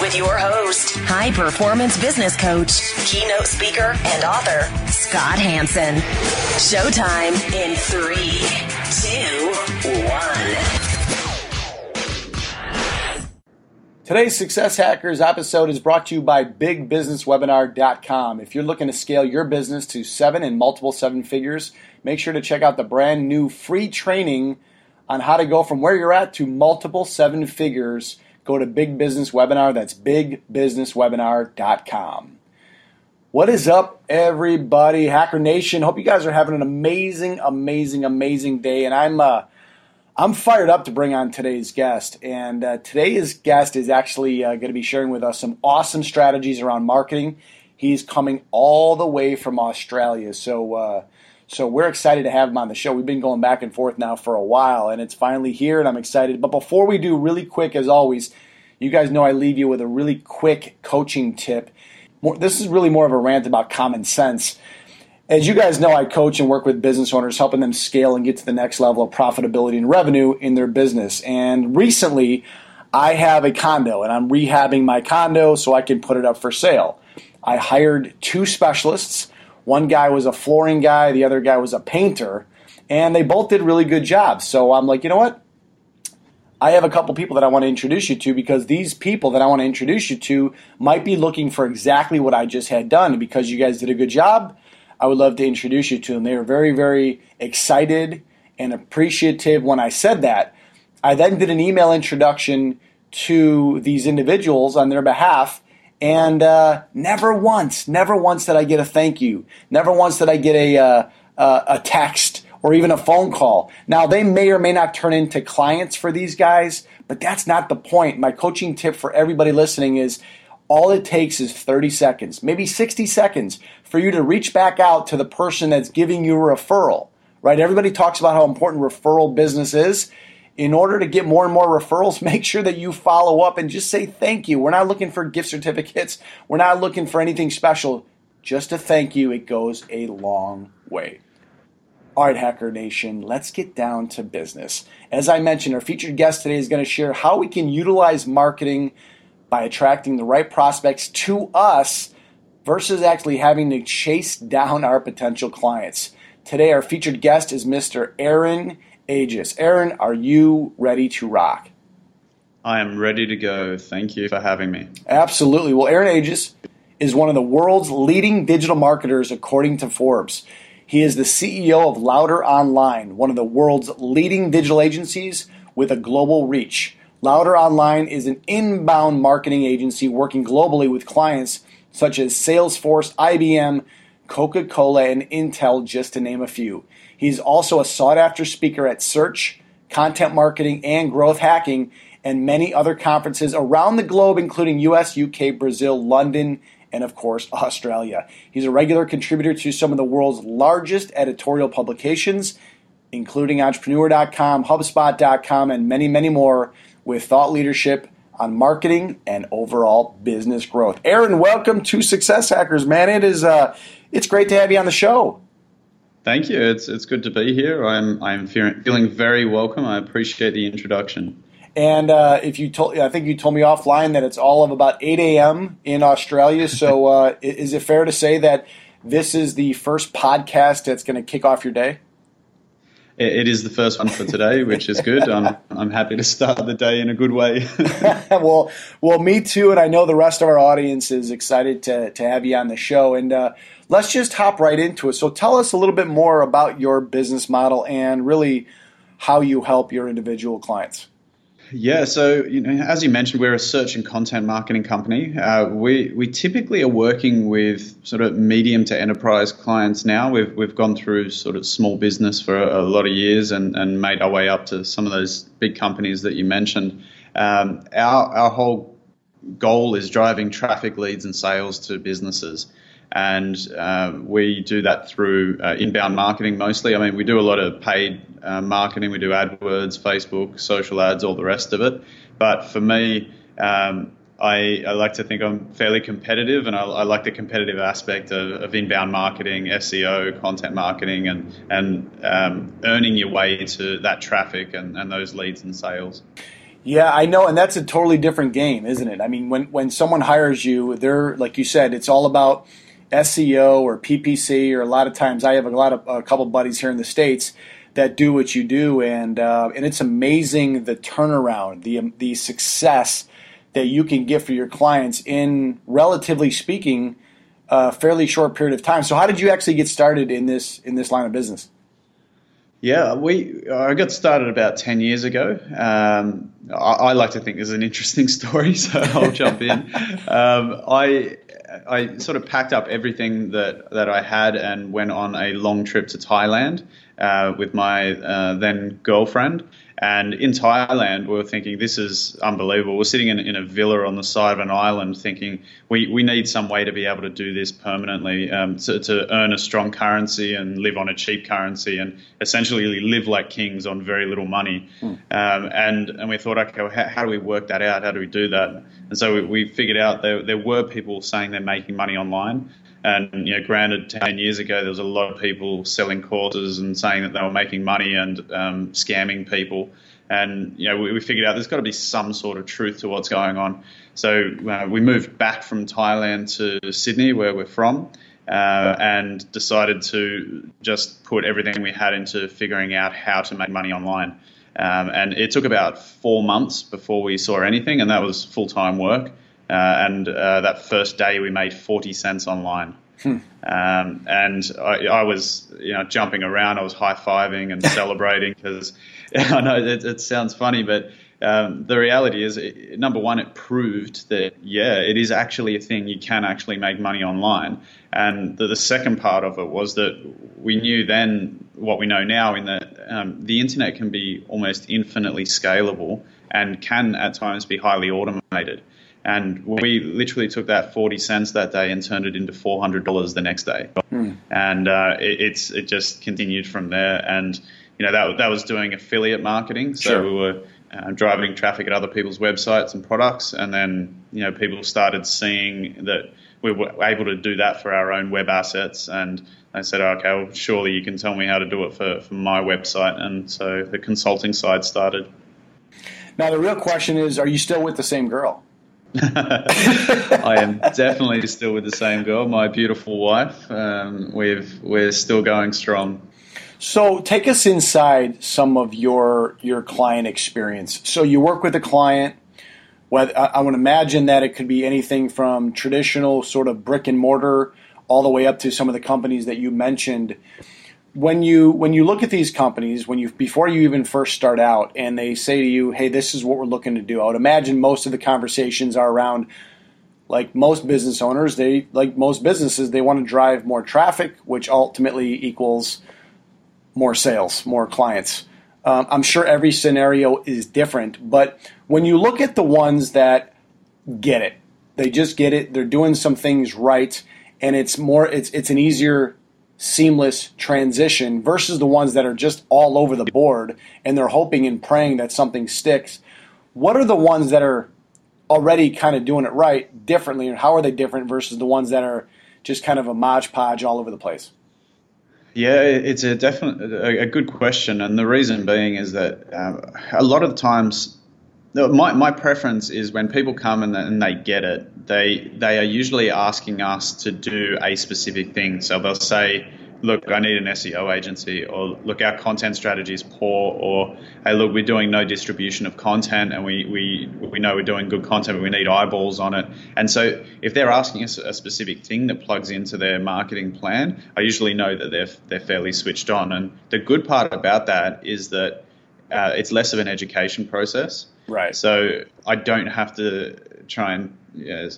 with your host, high performance business coach, keynote speaker, and author, Scott Hanson. Showtime in three, two, one. Today's Success Hackers episode is brought to you by BigBusinessWebinar.com. If you're looking to scale your business to seven and multiple seven figures, make sure to check out the brand new free training on how to go from where you're at to multiple seven figures go to Big Business Webinar. That's bigbusinesswebinar.com. What is up, everybody? Hacker Nation. Hope you guys are having an amazing, amazing, amazing day. And I'm uh, I'm fired up to bring on today's guest. And uh, today's guest is actually uh, going to be sharing with us some awesome strategies around marketing. He's coming all the way from Australia. So uh, so we're excited to have him on the show. We've been going back and forth now for a while, and it's finally here, and I'm excited. But before we do, really quick, as always, you guys know I leave you with a really quick coaching tip. More, this is really more of a rant about common sense. As you guys know, I coach and work with business owners, helping them scale and get to the next level of profitability and revenue in their business. And recently, I have a condo, and I'm rehabbing my condo so I can put it up for sale. I hired two specialists one guy was a flooring guy, the other guy was a painter, and they both did really good jobs. So I'm like, you know what? I have a couple people that I want to introduce you to because these people that I want to introduce you to might be looking for exactly what I just had done. Because you guys did a good job, I would love to introduce you to them. They were very, very excited and appreciative when I said that. I then did an email introduction to these individuals on their behalf and uh, never once, never once did I get a thank you. Never once did I get a, uh, uh, a text or even a phone call. Now, they may or may not turn into clients for these guys, but that's not the point. My coaching tip for everybody listening is all it takes is 30 seconds, maybe 60 seconds for you to reach back out to the person that's giving you a referral, right? Everybody talks about how important referral business is in order to get more and more referrals, make sure that you follow up and just say thank you. We're not looking for gift certificates. We're not looking for anything special. Just a thank you. It goes a long way. All right, Hacker Nation, let's get down to business. As I mentioned, our featured guest today is going to share how we can utilize marketing by attracting the right prospects to us versus actually having to chase down our potential clients. Today, our featured guest is Mr. Aaron Agius. Aaron, are you ready to rock? I am ready to go. Thank you for having me. Absolutely. Well, Aaron Agius is one of the world's leading digital marketers according to Forbes. He is the CEO of Louder Online, one of the world's leading digital agencies with a global reach. Louder Online is an inbound marketing agency working globally with clients such as Salesforce, IBM, Coca Cola, and Intel, just to name a few. He's also a sought after speaker at Search, Content Marketing, and Growth Hacking, and many other conferences around the globe, including US, UK, Brazil, London, and of course, Australia. He's a regular contributor to some of the world's largest editorial publications, including Entrepreneur.com, HubSpot.com, and many, many more, with thought leadership on marketing and overall business growth. Aaron, welcome to Success Hackers, man. It is uh, it's great to have you on the show. Thank you. It's it's good to be here. I'm I'm feeling very welcome. I appreciate the introduction. And uh, if you told, I think you told me offline that it's all of about 8 a.m. in Australia. So uh, is it fair to say that this is the first podcast that's going to kick off your day? It is the first one for today, which is good. I'm I'm happy to start the day in a good way. well, well, me too, and I know the rest of our audience is excited to to have you on the show. And uh, let's just hop right into it. So tell us a little bit more about your business model and really how you help your individual clients. Yeah, so you know, as you mentioned, we're a search and content marketing company. Uh, we we typically are working with sort of medium to enterprise clients now. We've we've gone through sort of small business for a, a lot of years and, and made our way up to some of those big companies that you mentioned. Um, our our whole goal is driving traffic, leads, and sales to businesses. and uh, we do that through uh, inbound marketing mostly. I mean, we do a lot of paid uh, marketing. We do AdWords, Facebook, social ads, all the rest of it. But for me, um, I, I, like to think I'm fairly competitive, and I, I like the competitive aspect of, of, inbound marketing, SEO, content marketing, and and um, earning your way to that traffic and, and those leads and sales. Yeah, I know, and that's a totally different game, isn't it? I mean, when when someone hires you, they're like you said, it's all about SEO or PPC, or a lot of times I have a lot of a couple buddies here in the states that do what you do, and uh, and it's amazing the turnaround, the the success that you can get for your clients in relatively speaking a fairly short period of time. So how did you actually get started in this in this line of business? Yeah, we I got started about ten years ago. Um, I, I, like to think there's an interesting story, so I'll jump in. Um, I I sort of packed up everything that that I had and went on a long trip to Thailand uh, with my uh, then girlfriend. And in Thailand, we were thinking, this is unbelievable. We're sitting in, in a villa on the side of an island thinking, we, we need some way to be able to do this permanently, um, to, to earn a strong currency and live on a cheap currency and essentially live like kings on very little money. Mm. Um, and, and we thought, okay, well, how, how, do we work that out? How do we do that? And so we, we figured out there, there were people saying they're making money online. And you know, granted, ten years ago there was a lot of people selling courses and saying that they were making money and um, scamming people. And you know, we, we figured out there's got to be some sort of truth to what's going on. So uh, we moved back from Thailand to Sydney, where we're from, uh, and decided to just put everything we had into figuring out how to make money online. Um, and it took about four months before we saw anything, and that was full time work. Uh, and uh, that first day we made 40 cents online. Hmm. Um, and I, I, was, you know, jumping around. I was high fiving and celebrating because I know it, it, sounds funny, but um, the reality is, it, number one, it proved that yeah, it is actually a thing. You can actually make money online. And the, the second part of it was that we knew then what we know now, in that um, the internet can be almost infinitely scalable and can at times be highly automated. And we literally took that 40 cents that day and turned it into $400 the next day. Hmm. And uh, it, it's it just continued from there. And you know that that was doing affiliate marketing. So sure. we were uh, driving traffic at other people's websites and products, and then you know people started seeing that we were able to do that for our own web assets and I said, okay, well, surely you can tell me how to do it for, for my website. And so the consulting side started. Now, the real question is are you still with the same girl? I am definitely still with the same girl, my beautiful wife. Um, we've we're still going strong. So take us inside some of your your client experience. So you work with a client. Whether, I would imagine that it could be anything from traditional sort of brick and mortar all the way up to some of the companies that you mentioned when you when you look at these companies when you before you even first start out and they say to you hey this is what we're looking to do i would imagine most of the conversations are around like most business owners they like most businesses they want to drive more traffic which ultimately equals more sales more clients. Um, i'm sure every scenario is different but when you look at the ones that get it they just get it they're doing some things right and it's more it's it's an easier seamless transition versus the ones that are just all over the board and they're hoping and praying that something sticks. What are the ones that are already kind of doing it right differently, and how are they different versus the ones that are just kind of a modge podge all over the place? Yeah, it's a definite a, good question, and the reason being is that um, a lot of times, my my preference is when people come and, and they get it, they they are usually asking us to do a specific thing. So they'll say, "Look, I need an SEO agency," or "Look, our content strategy is poor," or "Hey, look, we're doing no distribution of content, and we we we know we're doing good content, but we need eyeballs on it." And so, if they're asking us a specific thing that plugs into their marketing plan, I usually know that they're they're fairly switched on. And the good part about that is that uh, it's less of an education process. Right. So I don't have to try and you know,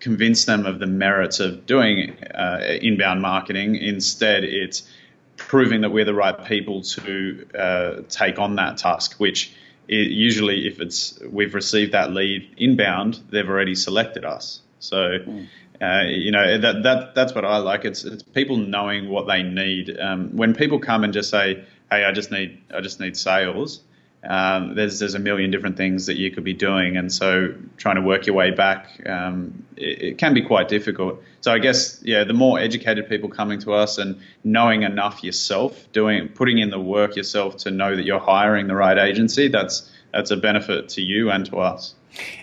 convince them of the merits of doing uh, inbound marketing. Instead, it's proving that we're the right people to uh, take on that task, which usually if it's we've received that lead inbound, they've already selected us. So mm. Uh, you know that that that's what I like. It's, it's people knowing what they need. Um, when people come and just say, "Hey, I just need I just need sales," um, there's there's a million different things that you could be doing, and so trying to work your way back, um, it, it, can be quite difficult. So I guess yeah, the more educated people coming to us and knowing enough yourself, doing putting in the work yourself to know that you're hiring the right agency, that's that's a benefit to you and to us.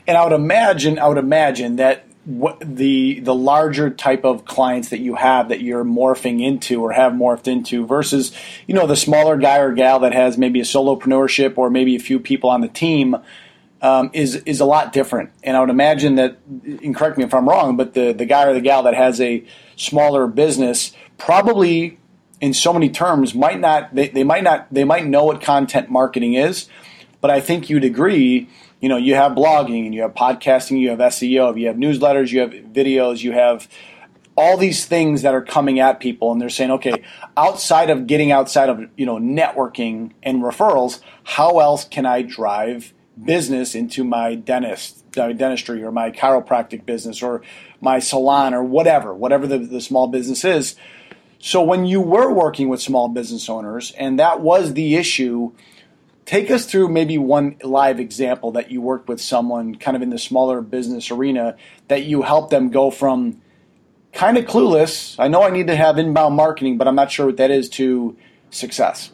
And I would imagine, I would imagine that what the the larger type of clients that you have that you're morphing into or have morphed into versus you know the smaller guy or gal that has maybe a solopreneurship or maybe a few people on the team um, is is a lot different. And I would imagine that, and correct me if I'm wrong, but the the guy or the gal that has a smaller business probably in so many terms might not they, they might not they might know what content marketing is, but I think you'd agree you know, you have blogging and you have podcasting, you have SEO, you have newsletters, you have videos, you have all these things that are coming at people and they're saying, okay, outside of getting outside of, you know, networking and referrals, how else can I drive business into my dentist, uh, dentistry or my chiropractic business or my salon or whatever, whatever the, the small business is. So when you were working with small business owners and that was the issue, Take us through maybe one live example that you worked with someone kind of in the smaller business arena that you helped them go from kind of clueless, I know I need to have inbound marketing, but I'm not sure what that is, to success.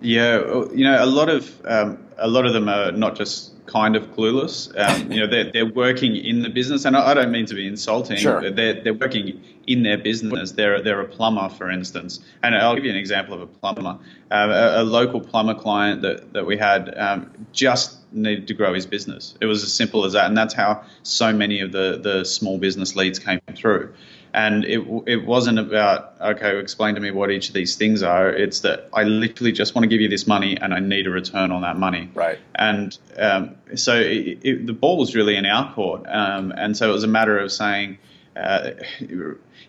Yeah, you know, a lot of um, a lot of them are not just kind of clueless. Um, you know, they're, they're working in the business, and I, don't mean to be insulting. Sure. They're, they're working in their business. They're, they're a plumber, for instance. And I'll give you an example of a plumber. Um, a, a, local plumber client that, that we had um, just needed to grow his business. It was as simple as that. And that's how so many of the, the small business leads came through and it it wasn't about okay, explain to me what each of these things are. It's that I literally just want to give you this money, and I need a return on that money. Right. And um, so it, it, the ball was really in our court, um, and so it was a matter of saying. Uh,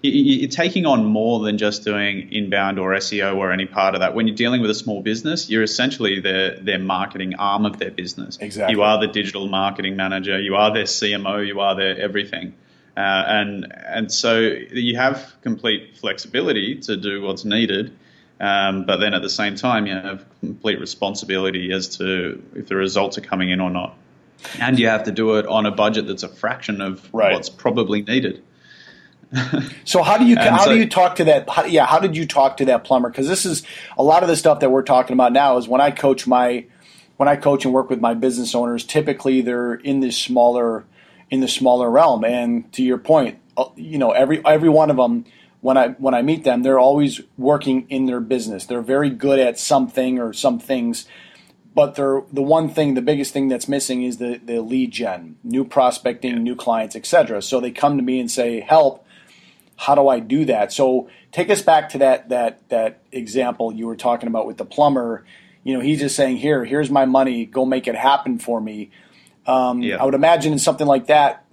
you're taking on more than just doing inbound or SEO or any part of that. When you're dealing with a small business, you're essentially their their marketing arm of their business. Exactly. You are the digital marketing manager. You are their CMO. You are their everything. Uh, and and so you have complete flexibility to do what's needed, um, but then at the same time you have complete responsibility as to if the results are coming in or not, and you have to do it on a budget that's a fraction of right. what's probably needed. So how do you how so, do you talk to that? How, yeah, how did you talk to that plumber? Because this is a lot of the stuff that we're talking about now. Is when I coach my when I coach and work with my business owners. Typically, they're in this smaller in the smaller realm. And to your point, uh, you know, every every one of them when I when I meet them, they're always working in their business. They're very good at something or some things, but they're the one thing, the biggest thing that's missing is the the lead gen, new prospecting, new clients, etc. So they come to me and say, "Help! How do I do that?" So take us back to that that that example you were talking about with the plumber. You know, he's just saying, "Here, here's my money. Go make it happen for me." Um, yeah. I would imagine in something like that,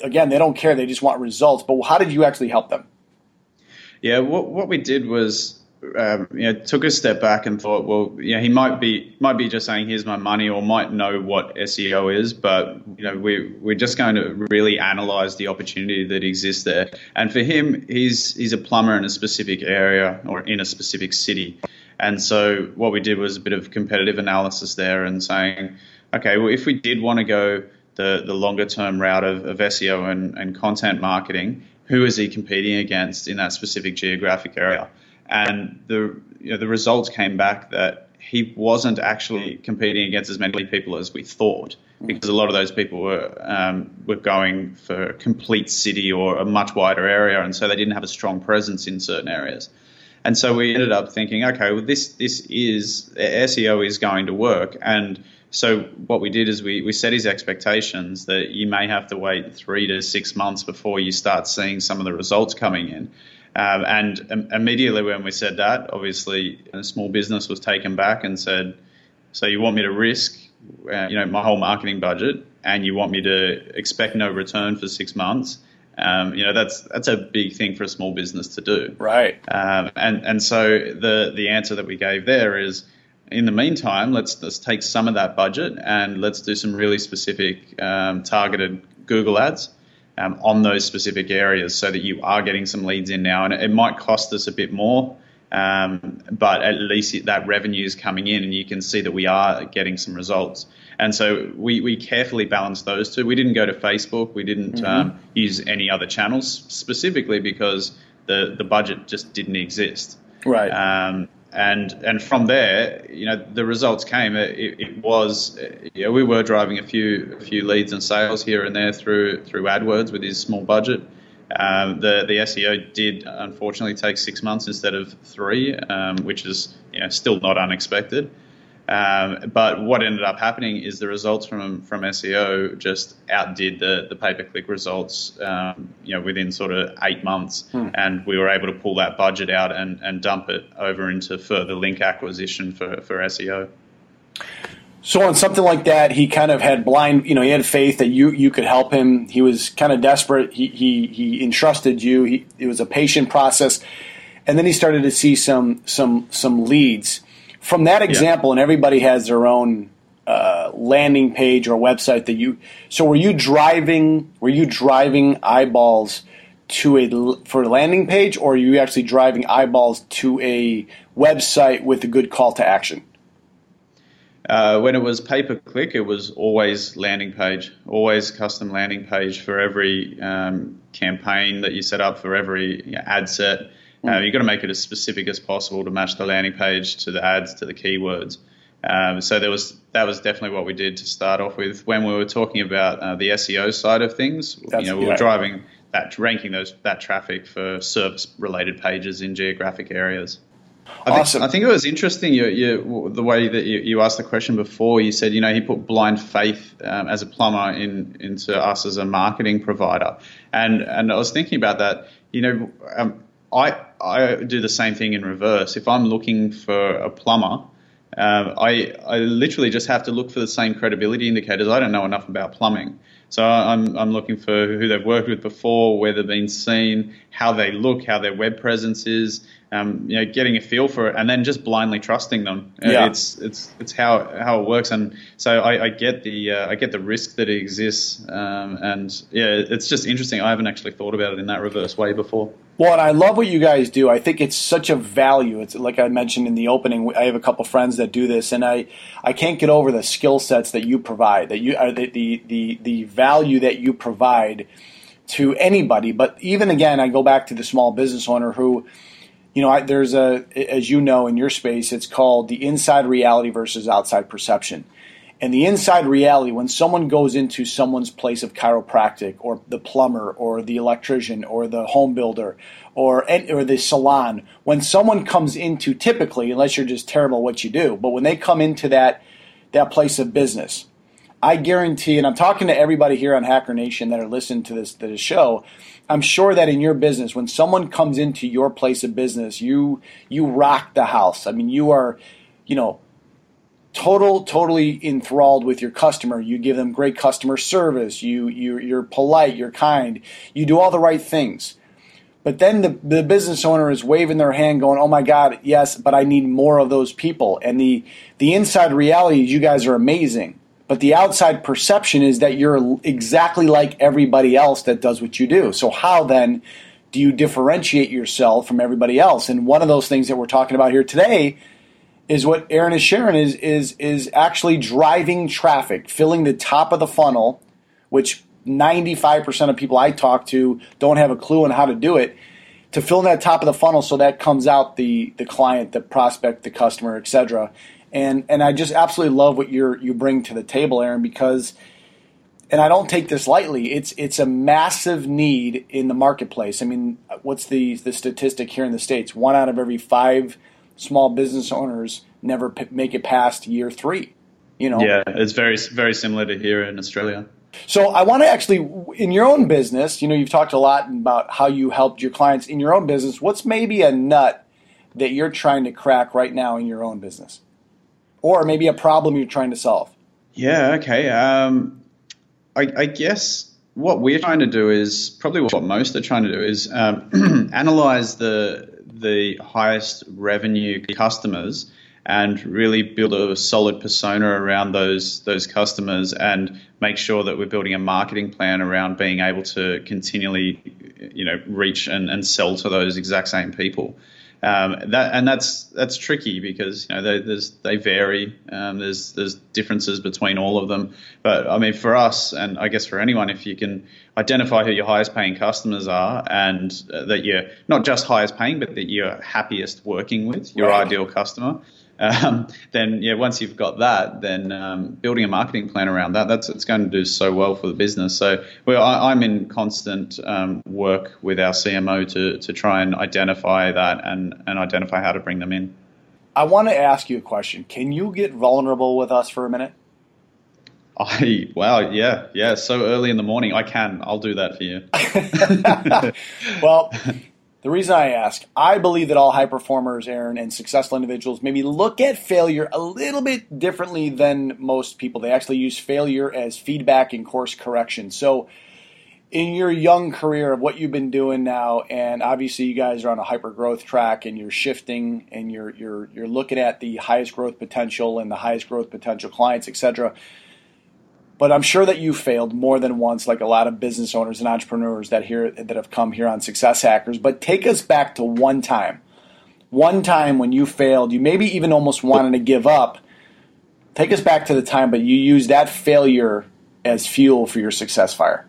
again, they don't care; they just want results. But how did you actually help them? Yeah, what what we did was. Um, you know, took a step back and thought, well, yeah, he might be might be just saying, "Here's my money," or might know what SEO is, but you know, we we're just going to really analyze the opportunity that exists there. And for him, he's he's a plumber in a specific area or in a specific city, and so what we did was a bit of competitive analysis there and saying, okay, well, if we did want to go the, the longer term route of, of SEO and, and content marketing, who is he competing against in that specific geographic area? And the you know, the results came back that he wasn't actually competing against as many people as we thought, because a lot of those people were um, were going for a complete city or a much wider area, and so they didn't have a strong presence in certain areas. And so we ended up thinking, okay, well, this this is SEO is going to work, and so what we did is we, we set his expectations that you may have to wait three to six months before you start seeing some of the results coming in. Um, and immediately when we said that, obviously a small business was taken back and said, "So you want me to risk, uh, you know, my whole marketing budget, and you want me to expect no return for six months?" Um, you know, that's that's a big thing for a small business to do. Right. Um, and and so the the answer that we gave there is in the meantime, let's let's take some of that budget and let's do some really specific um, targeted Google ads. Um, on those specific areas so that you are getting some leads in now. And it, it might cost us a bit more, um, but at least that revenue is coming in and you can see that we are getting some results. And so we, we carefully balanced those two. We didn't go to Facebook, we didn't mm-hmm. um, use any other channels specifically because the, the budget just didn't exist. Right. And and from there, you know, the results came. It, it was, you know, we were driving a few a few leads and sales here and there through through AdWords with his small budget. Um, the the SEO did unfortunately take six months instead of three, um, which is you know still not unexpected. Um, but what ended up happening is the results from from SEO just outdid the the pay per click results, um, you know, within sort of eight months, hmm. and we were able to pull that budget out and, and dump it over into further link acquisition for for SEO. So on something like that, he kind of had blind, you know, he had faith that you you could help him. He was kind of desperate. He he he entrusted you. He, it was a patient process, and then he started to see some some some leads from that example, yeah. and everybody has their own uh, landing page or website that you. So were you driving? Were you driving eyeballs to a for a landing page, or are you actually driving eyeballs to a website with a good call to action? Uh, when it was pay per click, it was always landing page, always custom landing page for every um, campaign that you set up, for every you know, ad set. Uh, you've got to make it as specific as possible to match the landing page to the ads to the keywords. Um, so there was that was definitely what we did to start off with. When we were talking about uh, the SEO side of things, That's, you know, we were driving that ranking those that traffic for service related pages in geographic areas. I awesome. Think, I think it was interesting you, you, the way that you, you, asked the question before. You said, you know, he put blind faith um, as a plumber in, into us as a marketing provider, and and I was thinking about that. You know, um, I I do the same thing in reverse. If I'm looking for a plumber, um, I I literally just have to look for the same credibility indicators. I don't know enough about plumbing, so I'm I'm looking for who they've worked with before, where they've been seen, how they look, how their web presence is, um, you know, getting a feel for it, and then just blindly trusting them. Uh, yeah. It's it's it's how how it works, and so I, I get the uh, I get the risk that it exists, um, and yeah, it's just interesting. I haven't actually thought about it in that reverse way before. Well, and I love what you guys do. I think it's such a value. It's like I mentioned in the opening. I have a couple friends that do this, and I I can't get over the skill sets that you provide. That you are uh, the the the, the value that you provide to anybody. But even again, I go back to the small business owner who you know, I, there's a, as you know, in your space, it's called the inside reality versus outside perception. And the inside reality, when someone goes into someone's place of chiropractic, or the plumber, or the electrician, or the home builder, or or the salon, when someone comes into typically, unless you're just terrible at what you do, but when they come into that that place of business, I guarantee, and I'm talking to everybody here on Hacker Nation that are listening to this to this show, I'm sure that in your business, when someone comes into your place of business, you you rock the house. I mean, you are, you know, total totally enthralled with your customer. You give them great customer service. You you you're polite. You're kind. You do all the right things. But then the, the business owner is waving their hand, going, "Oh my God, yes, but I need more of those people." And the the inside reality is, you guys are amazing. But the outside perception is that you're exactly like everybody else that does what you do. So how then do you differentiate yourself from everybody else? And one of those things that we're talking about here today is what Aaron is sharing is is is actually driving traffic, filling the top of the funnel, which 95% of people I talk to don't have a clue on how to do it to fill in that top of the funnel so that comes out the the client, the prospect, the customer, etc and and I just absolutely love what you you bring to the table, Aaron, because and I don't take this lightly. It's it's a massive need in the marketplace. I mean, what's the the statistic here in the states? One out of every five small business owners never p- make it past year three. You know, yeah, it's very very similar to here in Australia. So I want to actually, in your own business, you know, you've talked a lot about how you helped your clients in your own business. What's maybe a nut that you're trying to crack right now in your own business? Or maybe a problem you're trying to solve? Yeah, okay. Um, I, I, guess what we're trying to do is probably what most are trying to do is um, analyze the the highest revenue customers and really build a solid persona around those those customers and make sure that we're building a marketing plan around being able to continually you know reach and, and sell to those exact same people um, that and that's that's tricky because you know they, they vary. Um, there's there's differences between all of them. But I mean, for us, and I guess for anyone, if you can identify who your highest paying customers are, and uh, that you're not just highest paying, but that you're happiest working with your right. ideal customer, um, then yeah, once you've got that, then um, building a marketing plan around that, that's it's going to do so well for the business. So well, I, am in constant um, work with our CMO to, to try and identify that and, and identify how to bring them in. I want to ask you a question. Can you get vulnerable with us for a minute? I wow, yeah, yeah. So early in the morning, I can. I'll do that for you. well, the reason I ask, I believe that all high performers, Aaron, and successful individuals maybe look at failure a little bit differently than most people. They actually use failure as feedback and course correction. So, in your young career of what you've been doing now, and obviously you guys are on a hyper growth track, and you're shifting, and you're you're you're looking at the highest growth potential and the highest growth potential clients, etc but I'm sure that you failed more than once, like a lot of business owners and entrepreneurs that here that have come here on Success Hackers. But take us back to one time, one time when you failed, you maybe even almost wanted to give up. Take us back to the time, but you used that failure as fuel for your success fire.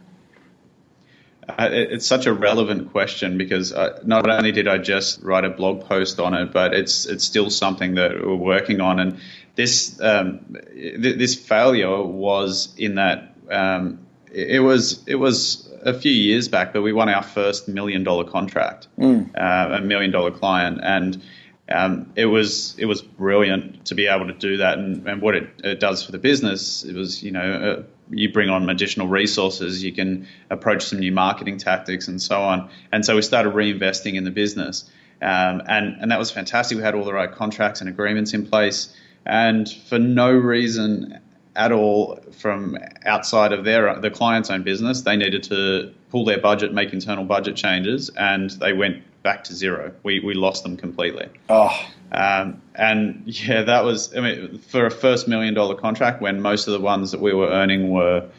Uh, it's such a relevant question because uh, not only did I just write a blog post on it, but it's it's still something that we're working on. And this um, th- this failure was in that um, it was it was a few years back, but we won our first million dollar contract, mm. uh, a million dollar client, and um, it was it was brilliant to be able to do that, and, and what it, it, does for the business. It was you know uh, you bring on additional resources, you can approach some new marketing tactics and so on, and so we started reinvesting in the business, um, and and that was fantastic. We had all the right contracts and agreements in place, and for no reason at all from outside of their the client's own business, they needed to pull their budget, make internal budget changes, and they went back to zero. We we lost them completely. Oh. Um, and yeah, that was I mean for a first million dollar contract when most of the ones that we were earning were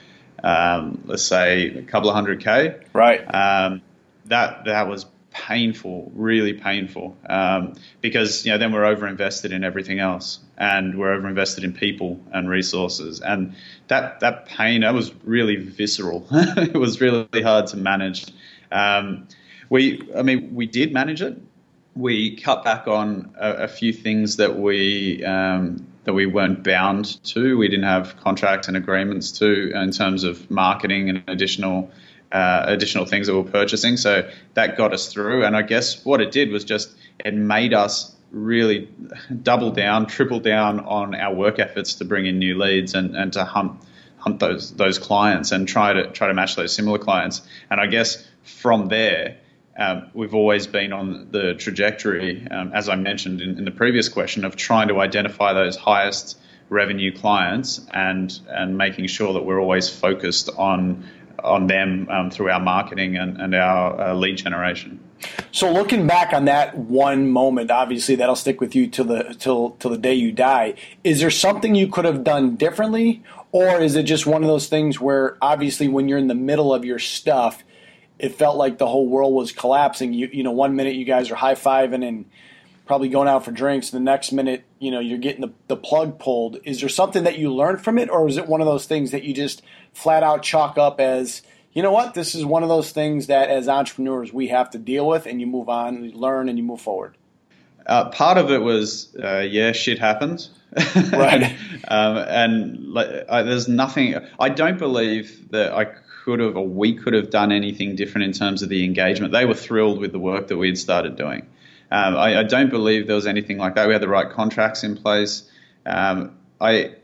um, let's say a couple of hundred k. Right. Um, that that was painful, really painful, um, because you know then we're overinvested in everything else, and we're overinvested in people and resources, and that that pain that was really visceral. it was really hard to manage. Um, we, I mean, we did manage it. We cut back on a, a few things that we um, that we weren't bound to. We didn't have contracts and agreements to in terms of marketing and additional uh, additional things that we're purchasing. So that got us through. And I guess what it did was just it made us really double down, triple down on our work efforts to bring in new leads and, and to hunt hunt those those clients and try to try to match those similar clients. And I guess from there. Um, we've always been on the trajectory, um, as I mentioned in, in the previous question, of trying to identify those highest revenue clients and and making sure that we're always focused on on them um, through our marketing and, and our uh, lead generation. So looking back on that one moment, obviously that'll stick with you till the till till the day you die. Is there something you could have done differently, or is it just one of those things where obviously when you're in the middle of your stuff, it felt like the whole world was collapsing. You you know, one minute you guys are high fiving and probably going out for drinks. The next minute, you know, you're getting the, the plug pulled. Is there something that you learned from it, or is it one of those things that you just flat out chalk up as, you know what, this is one of those things that as entrepreneurs we have to deal with, and you move on, you learn, and you move forward? Uh, part of it was, uh, yeah, shit happens. right. um, and like, I, there's nothing, I don't believe that I could have or we could have done anything different in terms of the engagement. They were thrilled with the work that we had started doing. Um, I, I, don't believe there was anything like that. We had the right contracts in place. Um, I,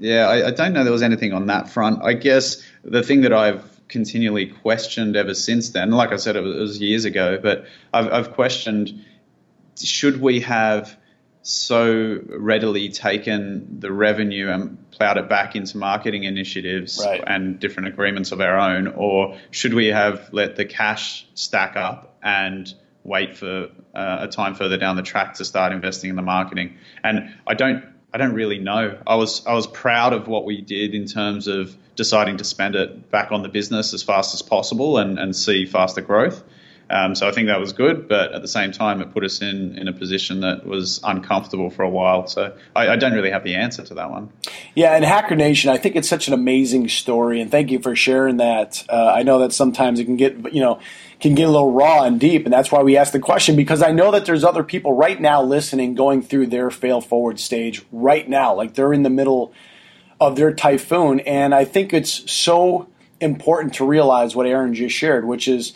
yeah, I, I, don't know there was anything on that front. I guess the thing that I've continually questioned ever since then, like I said, it was, it was years ago, but I've, I've questioned should we have so readily taken the revenue and plowed it back into marketing initiatives right. and different agreements of our own, or should we have let the cash stack up and wait for uh, a time further down the track to start investing in the marketing. And I don't I don't really know. I was I was proud of what we did in terms of deciding to spend it back on the business as fast as possible and, and see faster growth. Um, so I think that was good, but at the same time, it put us in, in a position that was uncomfortable for a while. So I, I, don't really have the answer to that one. Yeah, and Hacker Nation, I think it's such an amazing story, and thank you for sharing that. Uh, I know that sometimes it can get you know can get a little raw and deep, and that's why we asked the question because I know that there's other people right now listening going through their fail forward stage right now, like they're in the middle of their typhoon, and I think it's so important to realize what Aaron just shared, which is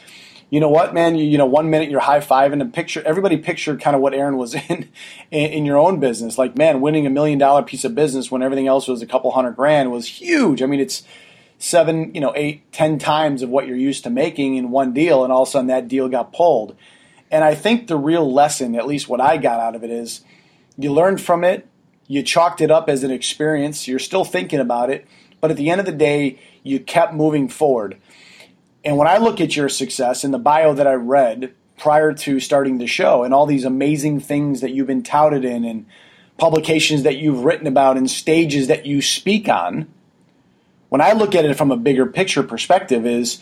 you know what, man, you, you know, one minute you're high fiving and picture everybody pictured kind of what Aaron was in, in, in your own business. Like, man, winning a million dollar piece of business when everything else was a couple hundred grand was huge. I mean, it's seven, you know, eight, ten times of what you're used to making in one deal, and all of a sudden that deal got pulled. And I think the real lesson, at least what I got out of it, is you learned from it, you chalked it up as an experience, you're still thinking about it, but at the end of the day, you kept moving forward. And when I look at your success in the bio that I read prior to starting the show and all these amazing things that you've been touted in and publications that you've written about and stages that you speak on, when I look at it from a bigger picture perspective is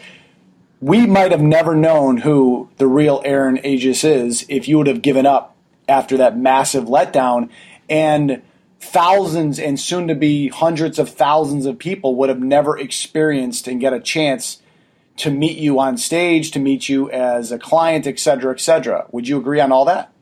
we might have never known who the real Aaron Agius is if you would have given up after that massive letdown and thousands and soon to be hundreds of thousands of people would have never experienced and get a chance to meet you on stage, to meet you as a client, et cetera, et cetera. Would you agree on all that?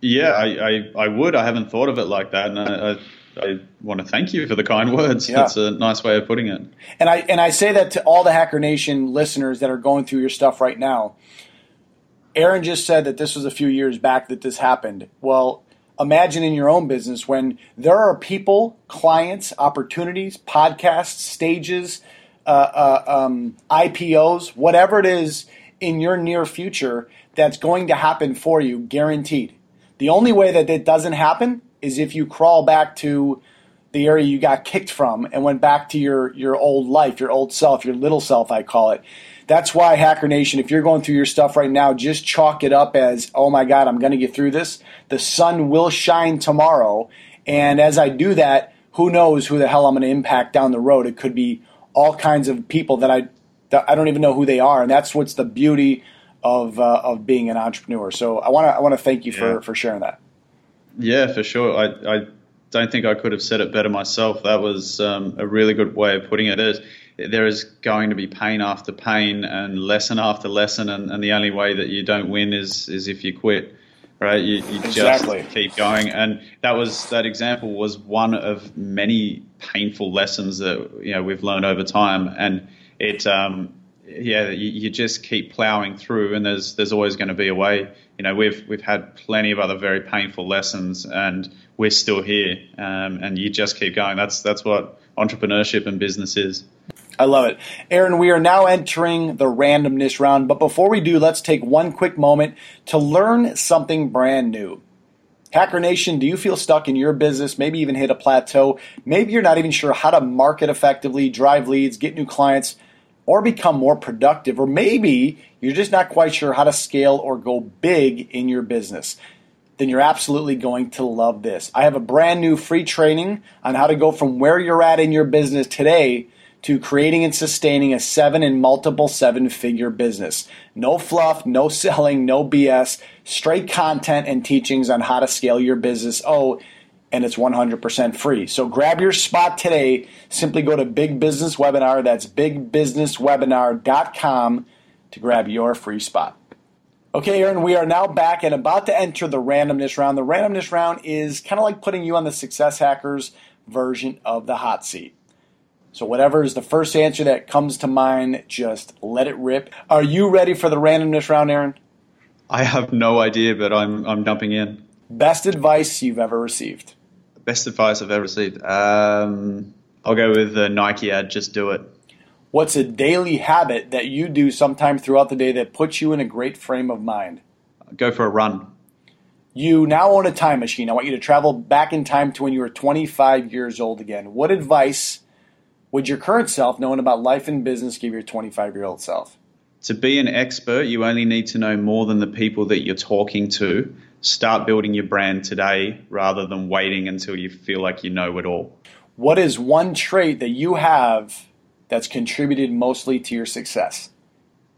Yeah, I, I, I would. I haven't thought of it like that, and I, I, I want to thank you for the kind words. Yeah. That's a nice way of putting it. And I and I say that to all the Hacker Nation listeners that are going through your stuff right now. Aaron just said that this was a few years back that this happened. Well, imagine in your own business when there are people, clients, opportunities, podcasts, stages, uh, uh, um, IPOs, whatever it is in your near future that's going to happen for you, guaranteed. The only way that it doesn't happen is if you crawl back to the area you got kicked from and went back to your, your old life, your old self, your little self, I call it. That's why, Hacker Nation, if you're going through your stuff right now, just chalk it up as, oh my God, I'm going to get through this. The sun will shine tomorrow. And as I do that, who knows who the hell I'm going to impact down the road? It could be all kinds of people that I that I don't even know who they are, and that's what's the beauty of uh, of being an entrepreneur. So I want to I want to thank you yeah. for for sharing that. Yeah, for sure. I I don't think I could have said it better myself. That was um, a really good way of putting it. Is there is going to be pain after pain and lesson after lesson, and, and the only way that you don't win is is if you quit right? You, you exactly. just keep going, and that was that example was one of many painful lessons that you know we've learned over time, and it. Um, yeah, you, you, just keep plowing through, and there's there's always going to be a way. You know, we've we've had plenty of other very painful lessons, and we're still here, um, and you just keep going. That's that's what entrepreneurship and business is. I love it. Aaron, we are now entering the randomness round, but before we do, let's take one quick moment to learn something brand new. Hacker Nation, do you feel stuck in your business, maybe even hit a plateau? Maybe you're not even sure how to market effectively, drive leads, get new clients, or become more productive, or maybe you're just not quite sure how to scale or go big in your business. Then you're absolutely going to love this. I have a brand new free training on how to go from where you're at in your business today to creating and sustaining a seven and multiple seven figure business. No fluff, no selling, no BS, straight content and teachings on how to scale your business. Oh, and it's 100% free. So grab your spot today. Simply go to Big Business Webinar. That's bigbusinesswebinar.com to grab your free spot. Okay, Aaron, we are now back and about to enter the randomness round. The randomness round is kind of like putting you on the Success Hackers version of the hot seat. So, whatever is the first answer that comes to mind, just let it rip. Are you ready for the randomness round, Aaron? I have no idea, but I'm, I'm jumping in. Best advice you've ever received? Best advice I've ever received? Um, I'll go with the Nike ad, just do it. What's a daily habit that you do sometime throughout the day that puts you in a great frame of mind? Go for a run. You now own a time machine. I want you to travel back in time to when you were 25 years old again. What advice would your current self, knowing about life and business, give your 25 year old self? to be an expert, you only need to know more than the people that you're talking to. Start building your brand today rather than waiting until you feel like you know it all. What is one trait that you have that's contributed mostly to your success?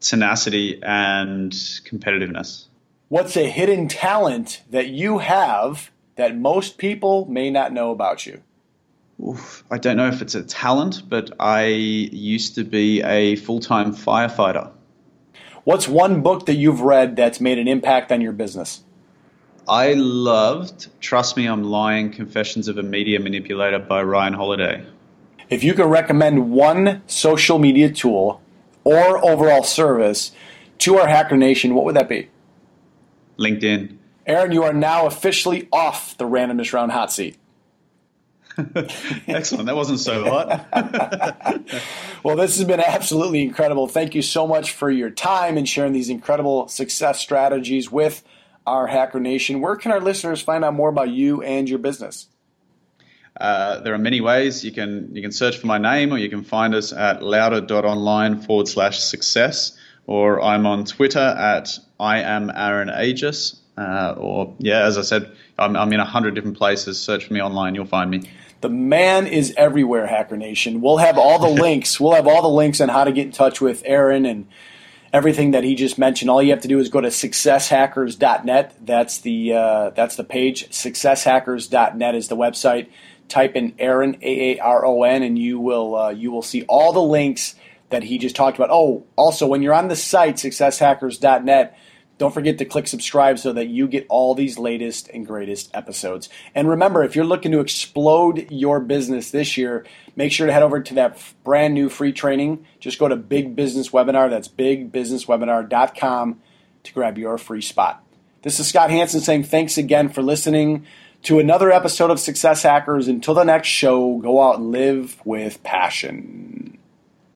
Tenacity and competitiveness. What's a hidden talent that you have that most people may not know about you? Oof, I don't know if it's a talent, but I used to be a full time firefighter. What's one book that you've read that's made an impact on your business? I loved Trust Me, I'm Lying Confessions of a Media Manipulator by Ryan Holiday. If you could recommend one social media tool or overall service to our Hacker Nation, what would that be? LinkedIn. Aaron, you are now officially off the randomness round hot seat. Excellent. That wasn't so hot. well, this has been absolutely incredible. Thank you so much for your time and sharing these incredible success strategies with our Hacker Nation. Where can our listeners find out more about you and your business? Uh, there are many ways. You can you can search for my name, or you can find us at louder.online forward slash success, or I'm on Twitter at I am Aaron Agius, uh, or yeah, as I said, I'm, I'm in a hundred different places. Search for me online, you'll find me. The man is everywhere, Hacker Nation. We'll have all the links. We'll have all the links on how to get in touch with Aaron and everything that he just mentioned. All you have to do is go to successhackers.net. That's the uh, that's the page. Successhackers.net is the website. Type in Aaron A A R O N, and you will uh, you will see all the links that he just talked about. Oh, also when you're on the site successhackers.net don't forget to click subscribe so that you get all these latest and greatest episodes. And remember, if you're looking to explode your business this year, make sure to head over to that brand new free training. Just go to Big Business Webinar. That's bigbusinesswebinar.com to grab your free spot. This is Scott Hanson saying thanks again for listening to another episode of Success Hackers. Until the next show, go out and live with passion.